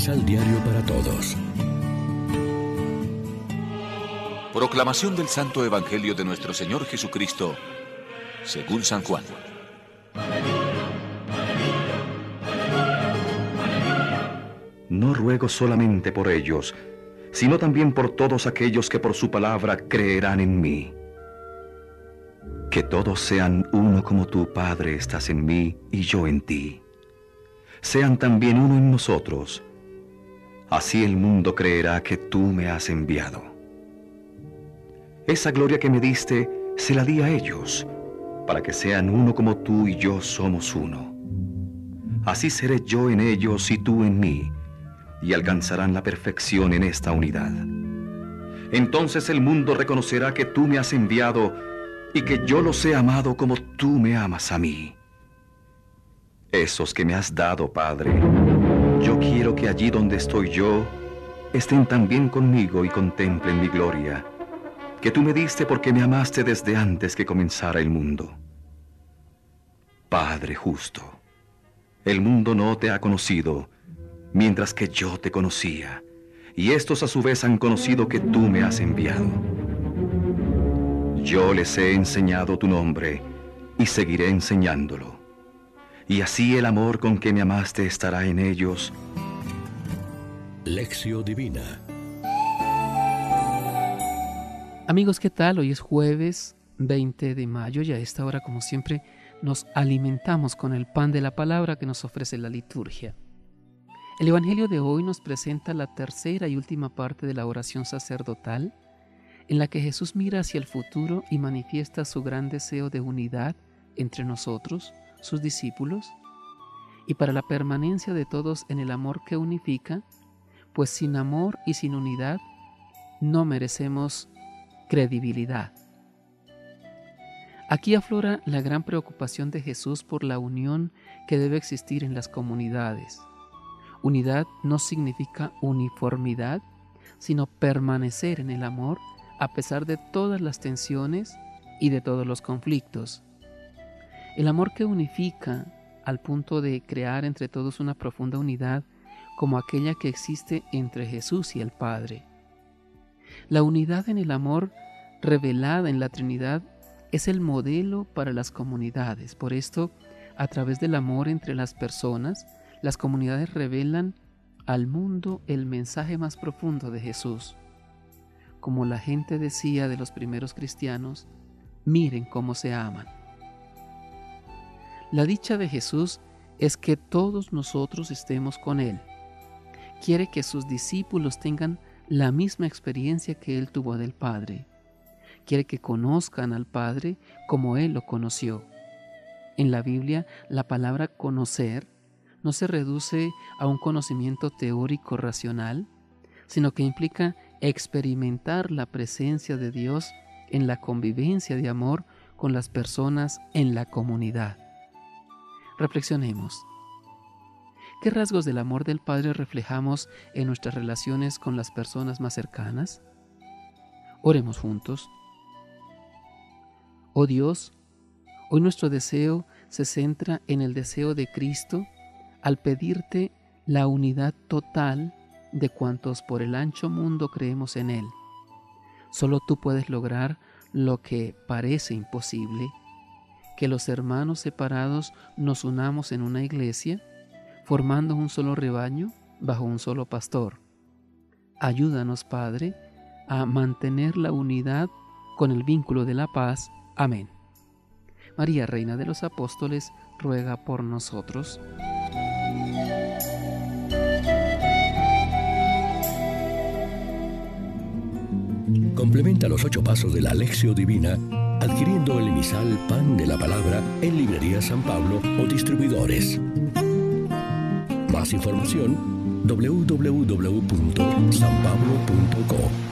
Misal Diario para Todos. Proclamación del Santo Evangelio de nuestro Señor Jesucristo, según San Juan. No ruego solamente por ellos, sino también por todos aquellos que por su palabra creerán en mí. Que todos sean uno como tu Padre estás en mí y yo en ti. Sean también uno en nosotros. Así el mundo creerá que tú me has enviado. Esa gloria que me diste, se la di a ellos, para que sean uno como tú y yo somos uno. Así seré yo en ellos y tú en mí y alcanzarán la perfección en esta unidad. Entonces el mundo reconocerá que tú me has enviado y que yo los he amado como tú me amas a mí. Esos que me has dado, Padre, yo quiero que allí donde estoy yo, estén también conmigo y contemplen mi gloria, que tú me diste porque me amaste desde antes que comenzara el mundo. Padre justo, el mundo no te ha conocido, mientras que yo te conocía, y estos a su vez han conocido que tú me has enviado. Yo les he enseñado tu nombre, y seguiré enseñándolo. Y así el amor con que me amaste estará en ellos. Lección Divina Amigos, ¿qué tal? Hoy es jueves 20 de mayo y a esta hora, como siempre, nos alimentamos con el pan de la palabra que nos ofrece la liturgia. El Evangelio de hoy nos presenta la tercera y última parte de la oración sacerdotal, en la que Jesús mira hacia el futuro y manifiesta su gran deseo de unidad entre nosotros, sus discípulos, y para la permanencia de todos en el amor que unifica, pues sin amor y sin unidad no merecemos credibilidad. Aquí aflora la gran preocupación de Jesús por la unión que debe existir en las comunidades Unidad no significa uniformidad, sino permanecer en el amor a pesar de todas las tensiones y de todos los conflictos. El amor que unifica al punto de crear entre todos una profunda unidad como aquella que existe entre Jesús y el Padre. La unidad en el amor revelada en la Trinidad es el modelo para las comunidades. Por esto, a través del amor entre las personas, las comunidades revelan al mundo el mensaje más profundo de Jesús. Como la gente decía de los primeros cristianos, miren cómo se aman. La dicha de Jesús es que todos nosotros estemos con Él. Quiere que sus discípulos tengan la misma experiencia que Él tuvo del Padre. Quiere que conozcan al Padre como Él lo conoció. En la Biblia, la palabra conocer no se reduce a un conocimiento teórico racional, sino que implica experimentar la presencia de Dios en la convivencia de amor con las personas en la comunidad. Reflexionemos. ¿Qué rasgos del amor del Padre reflejamos en nuestras relaciones con las personas más cercanas? Oremos juntos. Oh Dios, hoy nuestro deseo se centra en el deseo de Cristo al pedirte la unidad total de cuantos por el ancho mundo creemos en Él. Solo tú puedes lograr lo que parece imposible, que los hermanos separados nos unamos en una iglesia, formando un solo rebaño bajo un solo pastor. Ayúdanos, Padre, a mantener la unidad con el vínculo de la paz. Amén. María, Reina de los Apóstoles, ruega por nosotros. Complementa los ocho pasos de la Alexio Divina adquiriendo el emisal Pan de la Palabra en Librería San Pablo o distribuidores. Más información www.sanpablo.co